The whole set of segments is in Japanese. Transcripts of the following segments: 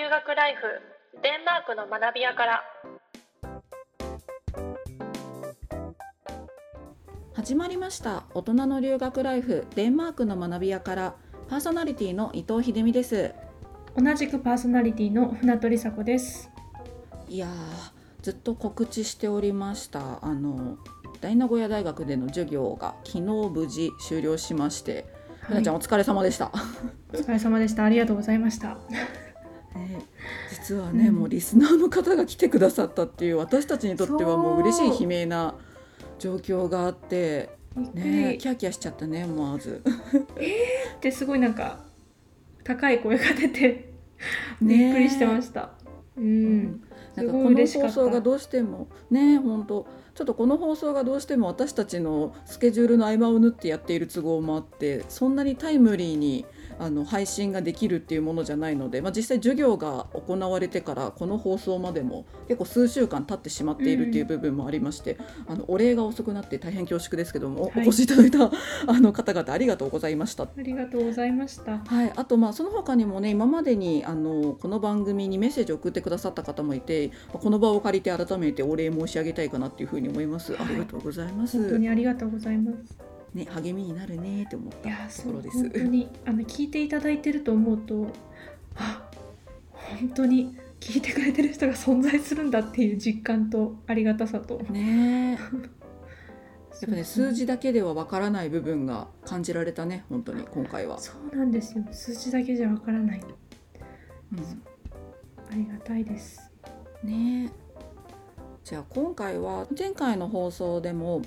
留学ライフデンマークの学び屋から。始まりました。大人の留学ライフデンマークの学び屋から。パーソナリティの伊藤秀美です。同じくパーソナリティの船取梨子です。いやーずっと告知しておりました。あの大名古屋大学での授業が昨日無事終了しまして、ふなちゃんお疲れ様でした、お疲れ様でした。ありがとうございました。ね実はね、うん。もうリスナーの方が来てくださったっていう私たちにとってはもう嬉しい悲鳴な状況があってねキャーキャーしちゃったね思わず。ってすごいなんか高い声が出てね。びっくりしてました。うん。なんかこの放送がどうしてもね本当ちょっとこの放送がどうしても私たちのスケジュールの合間を縫ってやっている都合もあってそんなにタイムリーにあの配信ができるっていうものじゃないので、まあ、実際授業が行われてからこの放送までも結構数週間経ってしまっているっていう部分もありまして、あのお礼が遅くなって大変恐縮ですけども、おはいお越しいただいたあの方々ありがとうございました。ありがとうございましたはい、あとまあその他にもね今までにあのこの番組にメッセージを送ってくださった方もいてまあこの場を借りて改めてお礼申し上げたいかなっていうふうに思います。はいありがとうございます。本当にありがとうございますね励みになるねって思ったそうところです。本当にあの聞いていただいてると思うとあ本当に聞いてくれてる人が存在するんだっていう実感とありがたさと。ね。え。やっぱね数字だけではわからない部分が感じられたね本当に今回は。そうなんですよ。数字だけじゃわからない。うん。ありがたいです。ね。えじゃあ今回は前回の放送でも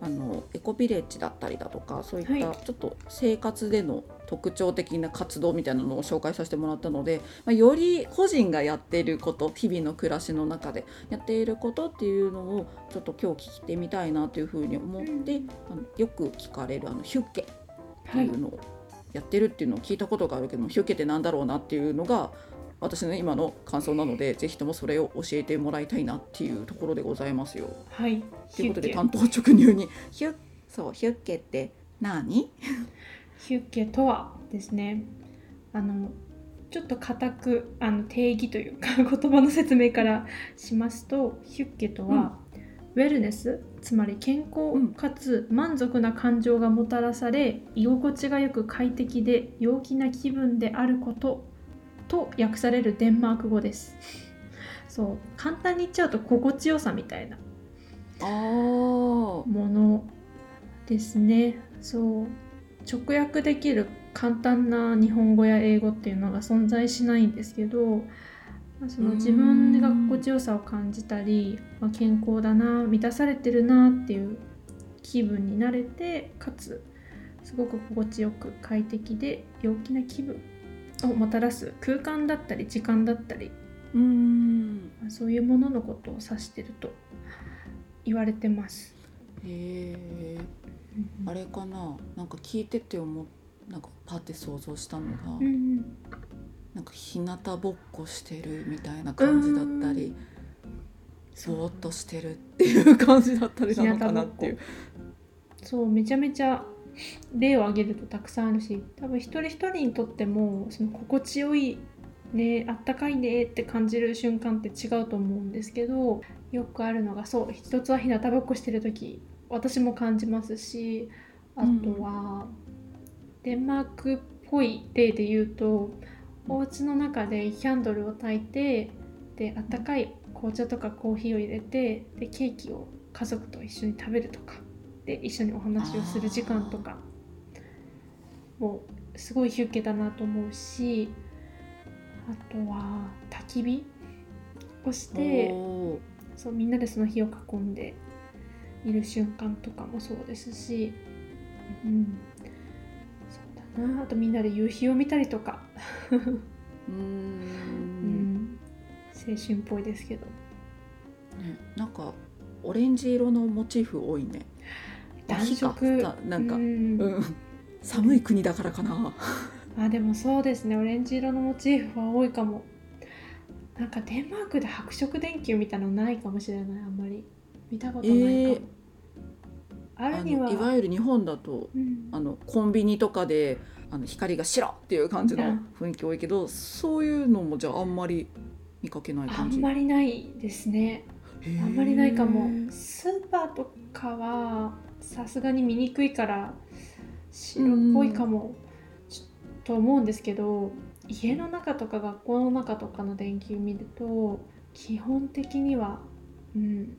あのエコビレッジだったりだとかそういったはい。ちょっと生活での特徴的な活動みたいなのを紹介させてもらったので、まあ、より個人がやっていること日々の暮らしの中でやっていることっていうのをちょっと今日聞いてみたいなというふうに思って、あのよく聞かれるあのヒュッケっていうのをやってるっていうのを聞いたことがあるけども、ヒュッケってなんだろうなっていうのが私の今の感想なのでぜひともそれを教えてもらいたいなっていうところでございますよ。はい。ということでヒュッ担当直入に「ヒュッそうヒュッケって何?ヒュッケとはですねあのちょっと固くあの定義というか 言葉の説明からしますとヒュッケとは、ウェルネスつまり健うん康かつ満足な感情がもたらされ居心地がよく快適で陽気な気分であることと訳されるデンマーク語です。そう簡単に言っちゃうと心地よさみたいなものですね。そう直訳できる簡単な日本語や英語っていうのが存在しないんですけどまあその自分が心地よさを感じたり、まあ、健康だな満たされてるなっていう気分になれてかつすごく心地よく快適で陽気な気分をもたらす空間だったり時間だったり、うーん。まあそういうもののことを指してると言われてます。へえ。あれかな？なんか聞いてて思っなんかパって想像したのが、うんうん。なんか日向ぼっこしてるみたいな感じだったりそう。ぼーっとしてるっていう感じだったりなのかなっていう。そうめちゃめちゃ例を挙げるとたくさんあるし多分一人一人にとってもその心地よいねあったかいねって感じる瞬間って違うと思うんですけどよくあるのがそう一つは日向ぼっこしてる時私も感じますしあとは、デンマークっぽい例で言うとお家の中でキャンドルを焚いてであったかい紅茶とかコーヒーを入れてでケーキを家族と一緒に食べるとかで一緒にお話をする時間とかもうすごいヒュッケだなと思うしあとは焚き火をしてそうみんなでその火を囲んでいる瞬間とかもそうですし、うん、そうだな。あとみんなで夕日を見たりとか、うん、青春っぽいですけど。ね、なんかオレンジ色のモチーフ多いね。暖色。さなんかううん。ん、寒い国だからかな。あでもそうですね。オレンジ色のモチーフは多いかも。なんかデンマークで白色電球みたいなのないかもしれない。あんまり。見たことないかも、えー。あるには。いわゆる日本だとうん。あのコンビニとかであの光が白っていう感じの雰囲気多いけどそういうのもじゃああんまり見かけないあ感じ。んまりないですね。あんまりないかも。スーパーとかはさすがに見にくいから白っぽいかも、と思うんですけど家の中とか学校の中とかの電球見ると基本的にはうん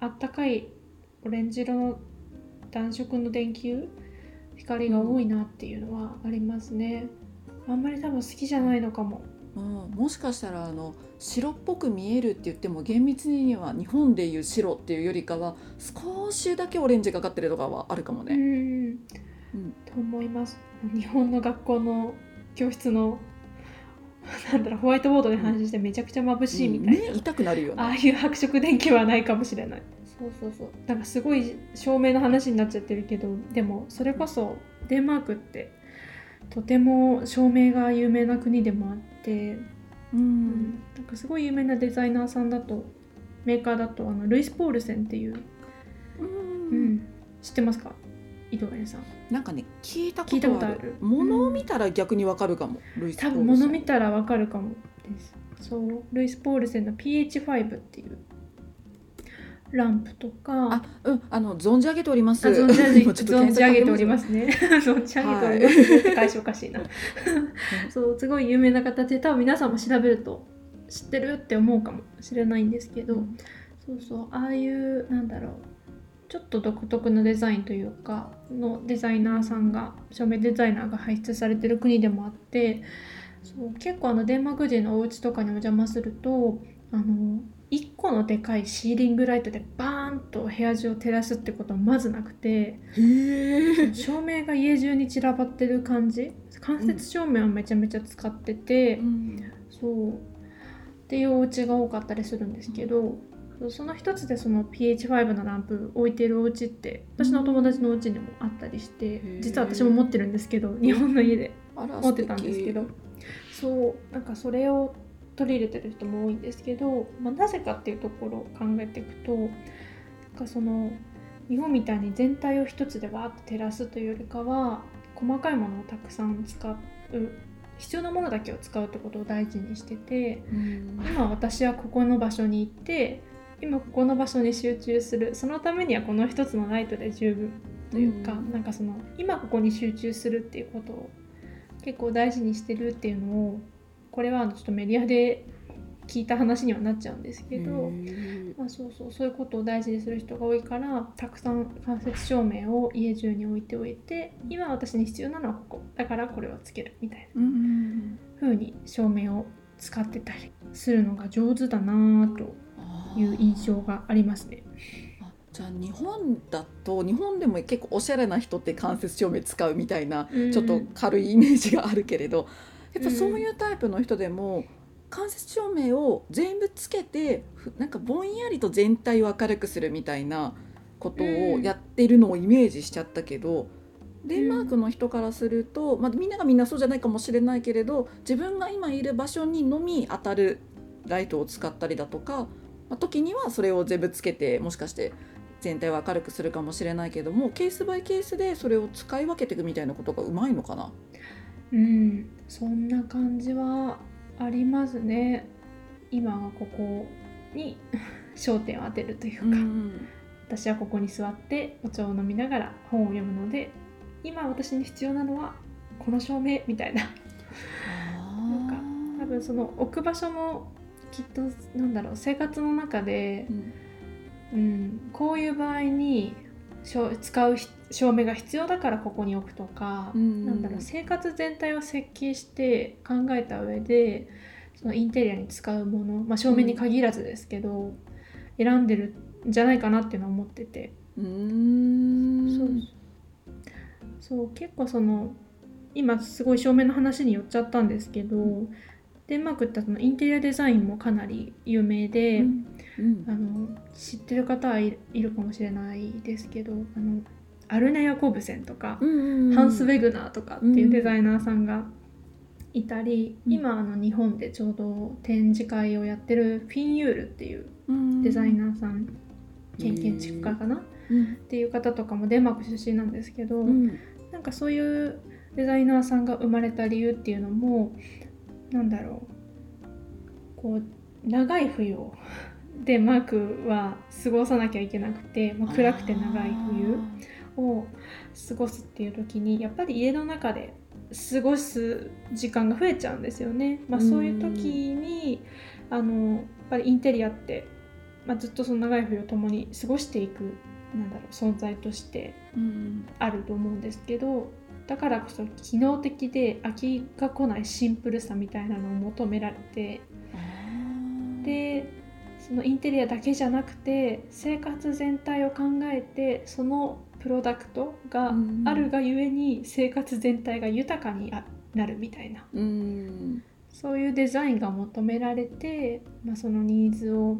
あったかいオレンジ色の暖色の電球光が多いなっていうのはありますね、あんまり多分好きじゃないのかも。うん。もしかしたらあの白っぽく見えるって言っても厳密には日本でいう白っていうよりかは少しだけオレンジがかってるとかはあるかもうね。ん。うん。と思います。日本の学校の教室の なんだろうホワイトボードで話してめちゃくちゃ眩しいみたいな、目痛くなるよああね。いう白色電球はないかもしれない。そうそうそう。なんかすごい照明の話になっちゃってるけどでもそれこそデンマークってとても照明が有名な国でもあって、ううんん、なんかすごい有名なデザイナーさんだとメーカーだとあのルイス・ポールセンっていう、うん、知ってますか？井戸谷さん。なんかね聞いたこととある。物を見たら逆にわかるかも。ルイス多分物見たらわかるかもです。そう。ルイス・ポールセンの PH5 っていうランプとか。あうんあの存じ上げております。あ存じ上げ ておりますね。存じ上げております。ねって返しおかしいな。そうすごい有名な形で多分皆さんも調べると知ってるって思うかもしれないんですけど、うん。そうそうああいうなんだろう。ちょっと独特なデザインというかのデザイナーさんが照明デザイナーが輩出されてる国でもあってそう結構あのデンマーク人のお家とかにお邪魔するとあの1個のでかいシーリングライトでバーンと部屋中を照らすってことはまずなくて。照明が家中に散らばってる感じ。間接照明はめちゃめちゃ使ってて、そう。っていうお家が多かったりするんですけど、そうその一つでその PH5 のランプ置いてるお家って私のお友達のお家にもあったりして、ー実は私も持ってるんですけど日本の家で持ってたんですけど。素そう。なんかそれを取り入れてる人も多いんですけど、まあ、なぜかっていうところを考えていくとなんかその日本みたいに全体を一つでわーって照らすというよりかは細かいものをたくさん使う必要なものだけを使うってことを大事にしてて今私はここの場所に行って今ここの場所に集中するそのためにはこの一つのライトで十分というか、うん。なんかその今ここに集中するっていうことを結構大事にしてるっていうのをこれはちょっとメディアで聞いた話にはなっちゃうんですけど、まあ、そうそうそういうことを大事にする人が多いからたくさん間接照明を家中に置いておいて今私に必要なのはここだからこれをつけるみたいな。うん風に照明を使ってたりするのが上手だなぁという印象がありますね。あじゃあ日本だと日本でも結構おしゃれな人って間接照明使うみたいなうん。ちょっと軽いイメージがあるけれどやっぱそういうタイプの人でも間接照明を全部つけてなんかぼんやりと全体を明るくするみたいなことをやってるのをイメージしちゃったけど、デンマークの人からすると、まあ、みんながみんなそうじゃないかもしれないけれど自分が今いる場所にのみ当たるライトを使ったりだとか、まあ、時にはそれを全部つけてもしかして全体を明るくするかもしれないけどもケースバイケースでそれを使い分けていくみたいなことがうまいのかな？うん、そんな感じはありますね。今はここに 焦点を当てるというか、私はここに座ってお茶を飲みながら本を読むので今私に必要なのはこの照明みたいな。なんか多分その置く場所もきっとなんだろう生活の中でう、ん。うん、こういう場合に使うひ照明が必要だからここに置くとか、うん。なんだろう生活全体を設計して考えた上でそのインテリアに使うもの、まあ、照明に限らずですけど、選んでるんじゃないかなっていうのは思ってて、うーん。そう。そう結構その今すごい照明の話に寄っちゃったんですけど、デンマークってそのインテリアデザインもかなり有名で、うんうん。あの知ってる方はいいるかもしれないですけどあのアルネ・ヤコブセンとか、うんハンス・ウェグナーとかっていうデザイナーさんがいたり、うん。今あの日本でちょうど展示会をやってるフィンユールっていうデザイナーさん、建建築家かな、っていう方とかもデンマーク出身なんですけど、うん。なんかそういうデザイナーさんが生まれた理由っていうのもなんだろうこう長い冬をデンマークは過ごさなきゃいけなくて、まあ、暗くて長い冬を過ごすっていう時にやっぱり家の中で過ごす時間が増えちゃうんですよね。まあ、そういう時にあのやっぱりインテリアって、まあ、ずっとその長い冬を共に過ごしていくなんだろう存在としてうん。あると思うんですけどだからこそ機能的で飽きが来ないシンプルさみたいなのを求められてでそのインテリアだけじゃなくて生活全体を考えてそのプロダクトがあるがゆえに生活全体が豊かにあなるみたいな。うん。そういうデザインが求められて、まあ、そのニーズを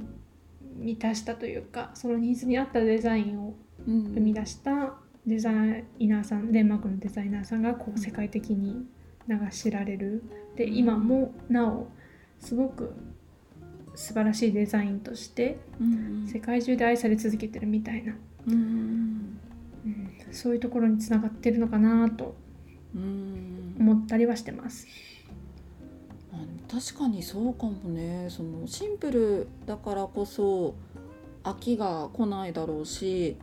満たしたというかそのニーズに合ったデザインをうん。生み出したデザイナーさんデンマークのデザイナーさんがこう世界的に名が知られる。で今もなおすごく素晴らしいデザインとしてうん世界中で愛され続けてるみたいな、うん。うん。そういうところにつながってるのかなとうん。思ったりはしてます。あ確かにそうかもね。そのシンプルだからこそ飽きが来ないだろうし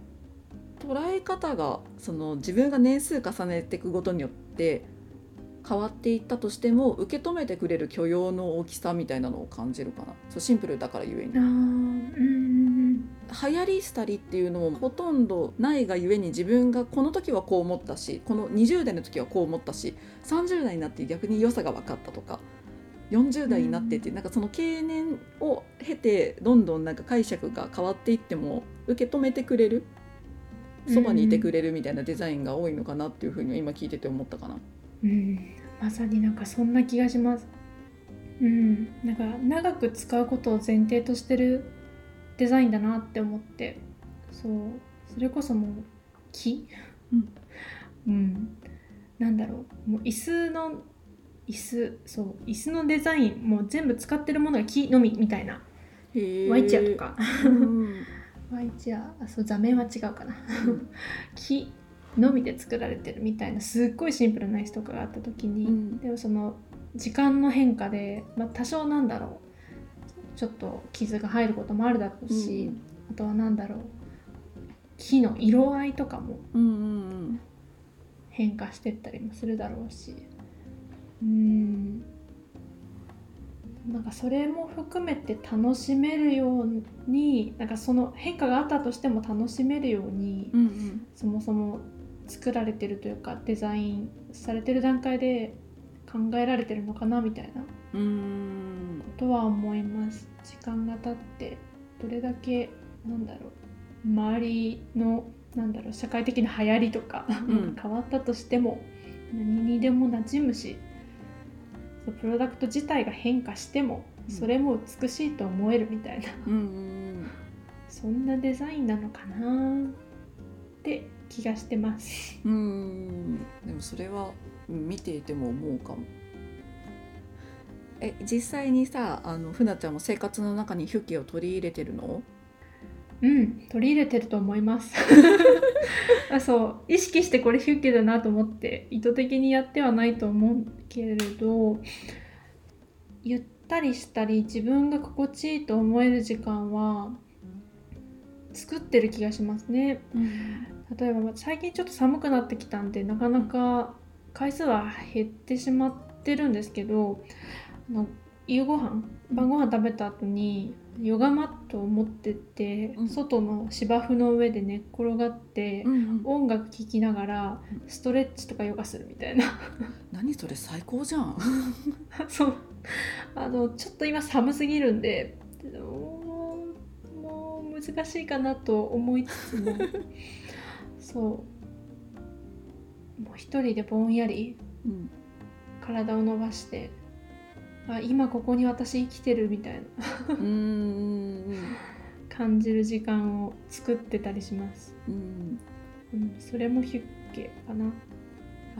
捉え方がその自分が年数重ねていくごとによって変わっていったとしても受け止めてくれる許容の大きさみたいなのを感じるかなそうシンプルだからゆえにうん流行りしたりっていうのもほとんどないがゆえに自分がこの時はこう思ったしこの20代の時はこう思ったし30代になって逆に良さが分かったとか40代になってって、なんかその経年を経てどんどんなんか解釈が変わっていっても受け止めてくれるそばにいてくれるみたいなデザインが多いのかなっていうふうには今聞いてて思ったかな。うん、まさになんかそんな気がします。うん、なんか長く使うことを前提としてるデザインだなって思って。そう。それこそもう木、うん。うん、なんだろう。もう椅子の椅子。そう。椅子のデザインもう全部使ってるものが木のみみたいな。ワイチェアとか。うん。ワイチェア。あそう座面は違うかな。木のみで作られてるみたいなすっごいシンプルな椅子とかがあった時に、うん。でもその時間の変化で、まあ、多少なんだろう。ちょっと傷が入ることもあるだろうし、あとはなんだろう。木の色合いとかもうんうん。変化してったりもするだろうし。うん。なんかそれも含めて楽しめるようになんかその変化があったとしても楽しめるように、うんうん。そもそも作られてるというかデザインされてる段階で考えられてるのかなみたいなことは思います。時間が経ってどれだけなんだろう周りのなんだろう社会的な流行りとか、うん。変わったとしても何にでも馴染むしプロダクト自体が変化してもうん。それも美しいと思えるみたいな、うんうん。そんなデザインなのかなって気がしてます。うんでもそれはうん見ていても思うかも。え実際にさあのふなちゃんも生活の中にヒュッケを取り入れてるの？うん、取り入れてると思います。あそう意識してこれヒュッケだなと思って意図的にやってはないと思うけれどゆったりしたり自分が心地いいと思える時間は作ってる気がしますね。例えば最近ちょっと寒くなってきたんでなかなか回数は減ってしまってるんですけどあの夕ご飯晩ご飯食べた後にヨガマットを持ってって、うん。外の芝生の上で寝っ転がって、うん。音楽聴きながらストレッチとかヨガするみたいな。何それ最高じゃん。そう。あのちょっと今寒すぎるんで難しいかなと思いつつも そう。もう一人でぼんやりうん。体を伸ばしてあ今ここに私生きてるみたいな。うんうん感じる時間を作ってたりします、うん。うん、それもヒュッケかな。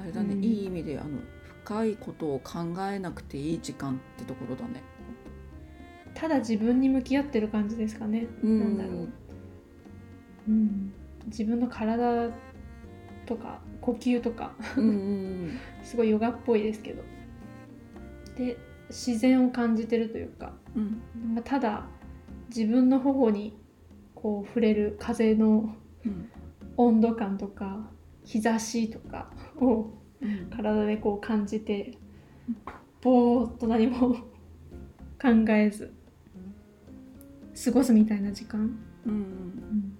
あれだね、うん。いい意味であの深いことを考えなくていい時間ってところだね。ただ自分に向き合ってる感じですかね、なんだろう、うん、自分の体とか呼吸とか。うんうん。すごいヨガっぽいですけど。で自然を感じてるというか、うん。まあただ自分の頬にこう触れる風のうん。温度感とか日差しとかをうん。体でこう感じてぼーっと何も 考えず過ごすみたいな時間、うん。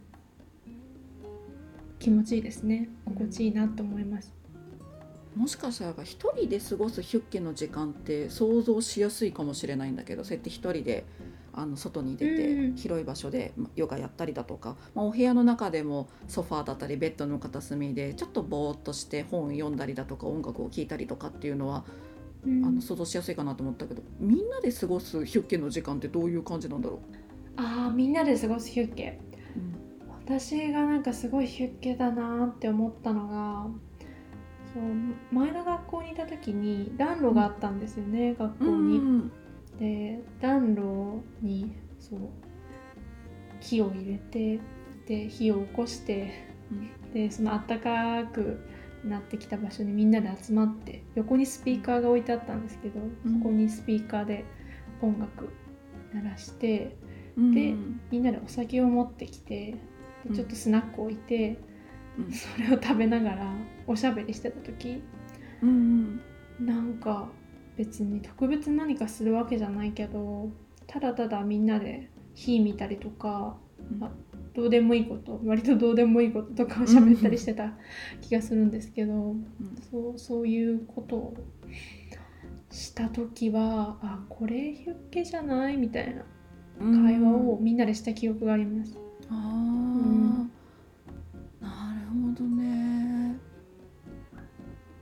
気持ちいいですね。心地いいなと思います、もしかしたら一人で過ごすヒュッケの時間って想像しやすいかもしれないんだけどそうやって一人であの外に出うんてうん。広い場所でまヨガやったりだとか、まあ、お部屋の中でもソファーだったりベッドの片隅でちょっとぼーっとして本読んだりだとか音楽を聴いたりとかっていうのはうん。あの想像しやすいかなと思ったけどみんなで過ごすヒュッケの時間ってどういう感じなんだろあーみんなで過ごすヒュッケ。う、うん。私がなんかすごいヒュッケだなって思ったのがそう前の学校にいた時に暖炉があったんですよね、学校に。うんで暖炉にそう火を入れてで火を起こしてでそのあったかくなってきた場所にみんなで集まって横にスピーカーが置いてあったんですけど、うん。そこにスピーカーで音楽鳴らしてうん。でみんなでお酒を持ってきてちょっとスナック置いて、うん。それを食べながらおしゃべりしてた時うんなんか別に特別何かするわけじゃないけどただただみんなで火見たりとか、うん。まあどうでもいいこと割とどうでもいいこととかを喋ったりしてた気がするんですけど、うん。そうそういうことをした時はあこれヒュッケじゃない？みたいな。うん会話をみんなでした記憶があります。ああ、ん。なるほどね。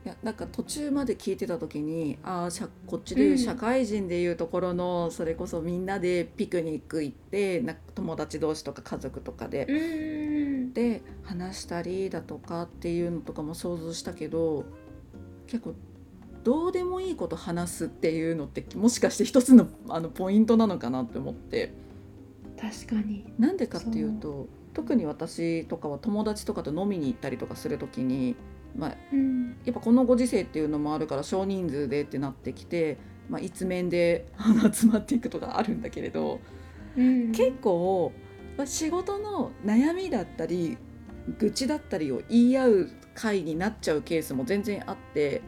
いやなんか途中まで聞いてた時にああしゃこっちでいう社会人でいうところの、それこそみんなでピクニック行ってな友達同士とか家族とかで、うん。で話したりだとかっていうのとかも想像したけど結構どうでもいいこと話すっていうのってもしかして一つの あのポイントなのかなって思って。確かに。なんでかっていうと特に私とかは友達とかと飲みに行ったりとかする時に、まあ、うんやっぱこのご時世っていうのもあるから少人数でってなってきて、まあ、一面で 集まっていくとかあるんだけれどうん結構まあ仕事の悩みだったり愚痴だったりを言い合う会になっちゃうケースも全然あって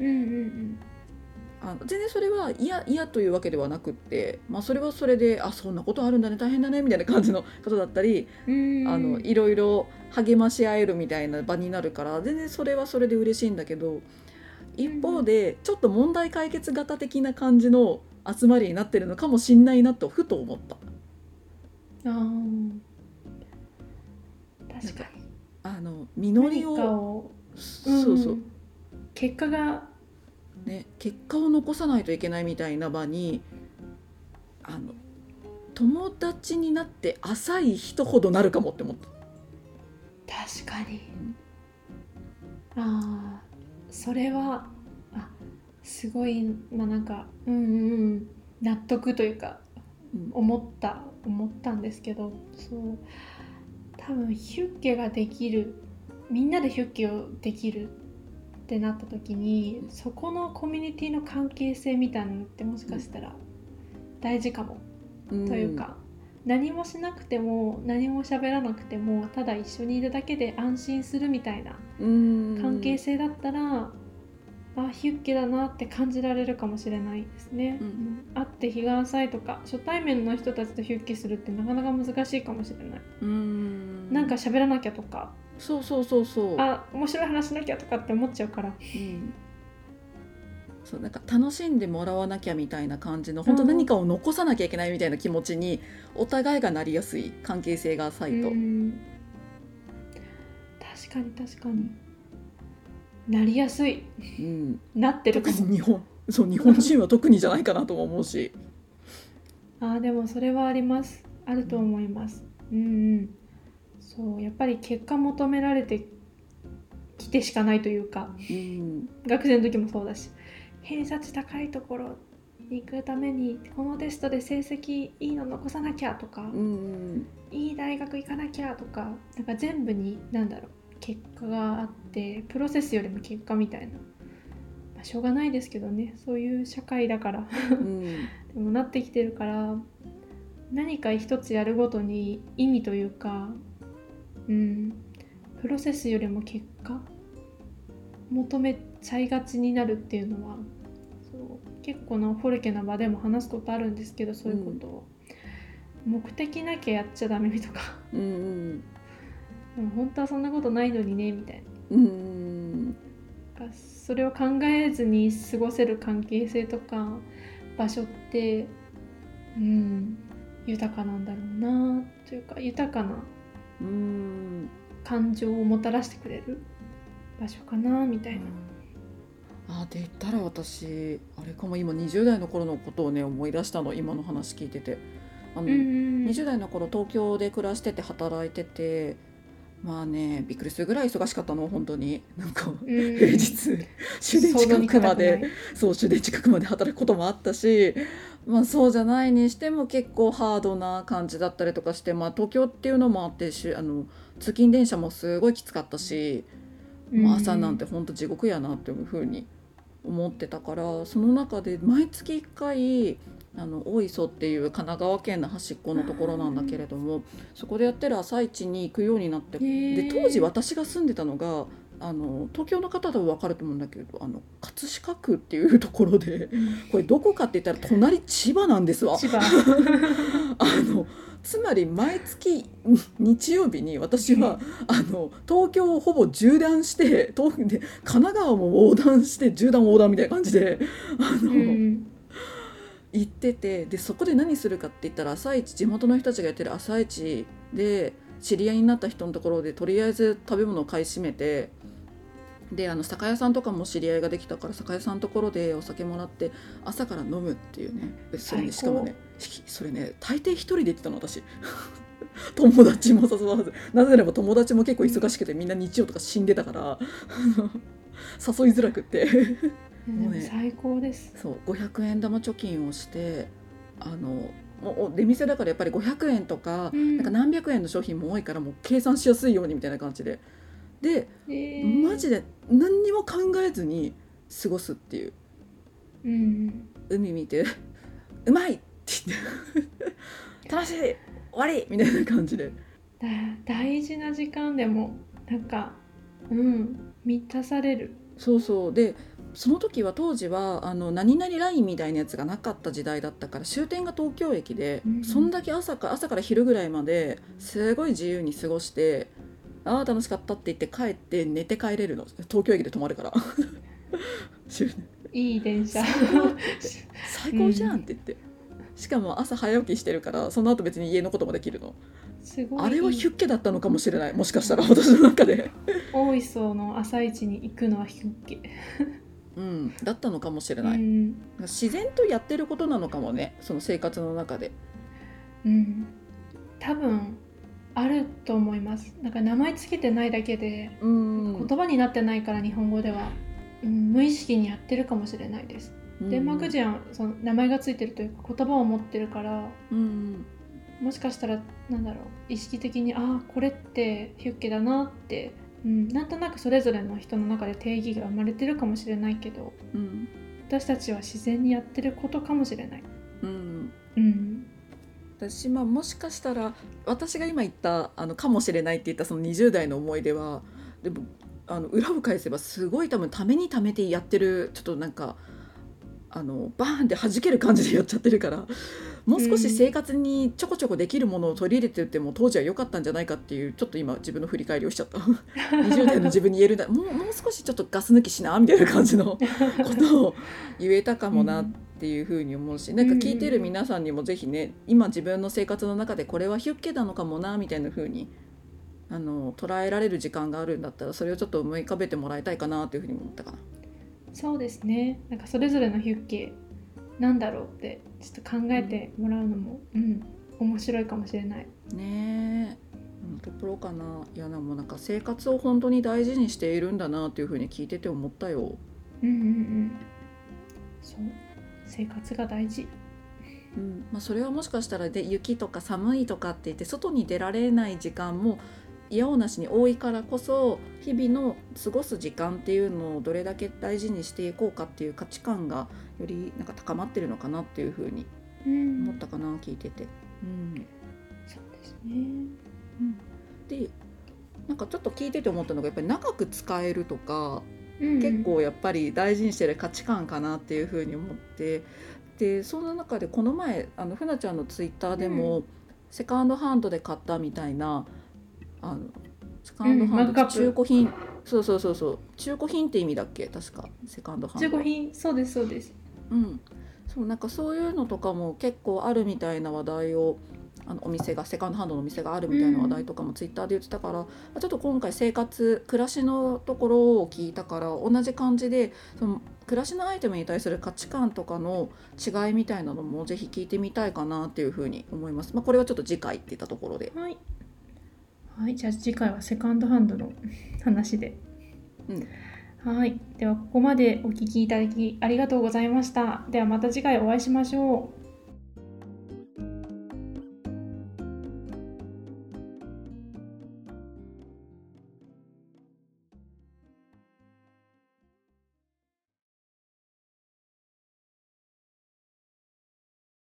うんうんあの全然それは嫌嫌というわけではなくって、まあ、それはそれであそんなことあるんだね大変だねみたいな感じのことだったりうん。あのいろいろ励まし合えるみたいな場になるから全然それはそれで嬉しいんだけど一方でちょっと問題解決型的な感じの集まりになってるのかもしんないなとふと思った。あー。確かに。あの実りををそうそう、ん。結果がね、結果を残さないといけないみたいな場にあの友達になって浅い人ほどなるかもって思った。確かに、ああそれはあすごいまあなんかうんうんうん納得というかうん。思った思ったんですけどそう。多分ヒュッケができるみんなでヒュッケをできるってなった時にそこのコミュニティの関係性みたいなのってもしかしたら大事かも、というか、何もしなくても何も喋らなくてもただ一緒にいるだけで安心するみたいなうん。関係性だったら、あヒュッケだなって感じられるかもしれないですね。うん。会って日が浅いとか初対面の人たちとヒュッケするってなかなか難しいかもしれない。うん。なんか喋らなきゃとかそうそうそうそう。あ面白い話しなきゃとかって思っちゃうから。うん。そうなんか楽しんでもらわなきゃみたいな感じの本当何かを残さなきゃいけないみたいな気持ちにお互いがなりやすい関係性が浅いと、うん。確かに確かに。なりやすい。うん、なってるかも。特に日本そう日本人は特にじゃないかなとも思うし、あーでもそれはあります。あると思います。うんうんそうやっぱり結果求められてきてしかないというか。うん。学生の時もそうだし。偏差値高いところに行くためにこのテストで成績いいの残さなきゃとか、うんいい大学行かなきゃとかなんか全部に何だろう結果があってプロセスよりも結果みたいな、まあ、しょうがないですけどね。そういう社会だから。うん。でもなってきてるから何か一つやるごとに意味というかうん。プロセスよりも結果求めちゃいがちになるっていうのはそう結構なフォルケな場でも話すことあるんですけどそういうことを、目的なきゃやっちゃダメとか。うんうん。でも本当はそんなことないのにねみたいうんななんかそれを考えずに過ごせる関係性とか場所ってうん豊かなんだろうなというか豊かなうん。感情をもたらしてくれる場所かなみたいな。あで言ったら私あれかも今20代の頃のことをね思い出したの今の話聞いてて。あの、うんうん。20代の頃東京で暮らしてて働いててまあねびっくりするぐらい忙しかったの本当に。なんかうん。平日終電近くまでそう終電近くまで働くこともあったしまあそうじゃないにしても結構ハードな感じだったりとかしてまあ東京っていうのもあってしあの通勤電車もすごいきつかったし、まあ、朝なんてほんと地獄やなっていうふうに思ってたからその中で毎月1回あの大磯っていう神奈川県の端っこのところなんだけれどもそこでやってる朝市に行くようになってで当時私が住んでたのがあの東京の方でも分かると思うんだけどあの葛飾区っていうところでうん。これどこかって言ったら隣千葉なんですわ。千葉。あのつまり毎月日曜日に私はあの東京をほぼ縦断して東で神奈川も横断して縦断横断みたいな感じであの、うん行っててでそこで何するかって言ったら朝市地元の人たちがやってる朝市で知り合いになった人のところでとりあえず食べ物を買い占めてであの酒屋さんとかも知り合いができたから酒屋さんのところでお酒もらって朝から飲むっていうね。それねしかもねしそれね大抵一人で行ってたの私。友達も誘わず。なぜならば友達も結構忙しくてみんな日曜とか死んでたから。誘いづらくって最高です。そう500円玉貯金をしてあのもう出店だからやっぱり500円とか,、うん。なんか何百円の商品も多いからもう計算しやすいようにみたいな感じで。で、えー。マジで何にも考えずに過ごすっていう。うん海見て「うまい!」って言って「楽しい！終わり!」みたいな感じで。だ大事な時間でもなんかうん満たされる。そうそう。でその時は当時はあの何々ラインみたいなやつがなかった時代だったから終点が東京駅で、うんそんだけ朝か朝から昼ぐらいまですごい自由に過ごしてああ楽しかったって言って帰って寝て帰れるの。東京駅で泊まるから。いい電車。最高じゃんって言って、しかも朝早起きしてるからその後別に家のこともできるの。すごい。あれはヒュッケだったのかもしれない。もしかしたら私の中で、大磯の朝市に行くのはヒュッケ。うん、だったのかもしれうない、ん自然とやってることなのかもねその生活の中で。うん。多分あると思います。なんか名前つけてないだけでうん。言葉になってないから日本語では、うん、無意識にやってるかもしれないです。デンマーク人はその名前がついてるというか言葉を持ってるからうん。もしかしたらなんだろう意識的にああこれってヒュッケだなって、うん、なんとなくそれぞれの人の中で定義が生まれてるかもしれないけどうん私たちは自然にやってることかもしれない。うん。うん、私まあもしかしたら私が今言ったあのかもしれないって言ったその20代の思い出はでもあの裏を返せばすごい多分ためにためてやってるちょっとなんかあのバーンって弾ける感じでやっちゃってるからもう少し生活にちょこちょこできるものを取り入れてっても当時は良かったんじゃないかっていうちょっと今自分の振り返りをしちゃった。20代の自分に言えるんだもうもう少しちょっとガス抜きしなみたいな感じのことを言えたかもなっていうふうに思うしなんか聞いてる皆さんにもぜひね今自分の生活の中でこれはヒュッケなのかもなみたいなふうにあの捉えられる時間があるんだったらそれをちょっと思い浮かべてもらいたいかなというふうに思ったかな。そうですね。なんかそれぞれのヒュッケなんだろうってちょっと考えてもらうのも、うん、面白いかもしれない。ねえ。ところかないやでもなんか生活を本当に大事にしているんだなっていうふうに聞いてて思ったよ。うんうんうん。そう。生活が大事。うん。まあ、それはもしかしたらで雪とか寒いとかって言って外に出られない時間も嫌おなしに多いからこそ日々の過ごす時間っていうのをどれだけ大事にしていこうかっていう価値観がよりなんか高まってるのかなっていうふうにうん。思ったかな、聞いてて。うん。そうですね。でなんかちょっと聞いてて思ったのがやっぱり長く使えるとか、うん。結構やっぱり大事にしてる価値観かなっていうふうに思ってでそんな中でこの前あのふなちゃんのツイッターでも、うセカンドハンドで買ったみたいなあのセカンドハンドうん中古品、そうそうそうそう。中古品って意味だっけ？確か。セカンドハンド。中古品。そうですそうです。うん、そうなんかそういうのとかも結構あるみたいな話題をあのお店がセカンドハンドのお店があるみたいな話題とかもツイッターで言ってたから、ちょっと今回生活暮らしのところを聞いたから同じ感じでその暮らしのアイテムに対する価値観とかの違いみたいなのもぜひ聞いてみたいかなっていうふうに思います。まあ、これはちょっと次回って言ったところで。はいはいじゃあ次回はセカンドハンドの話で。うん。はいではここまでお聞きいただきありがとうございました。ではまた次回お会いしましょう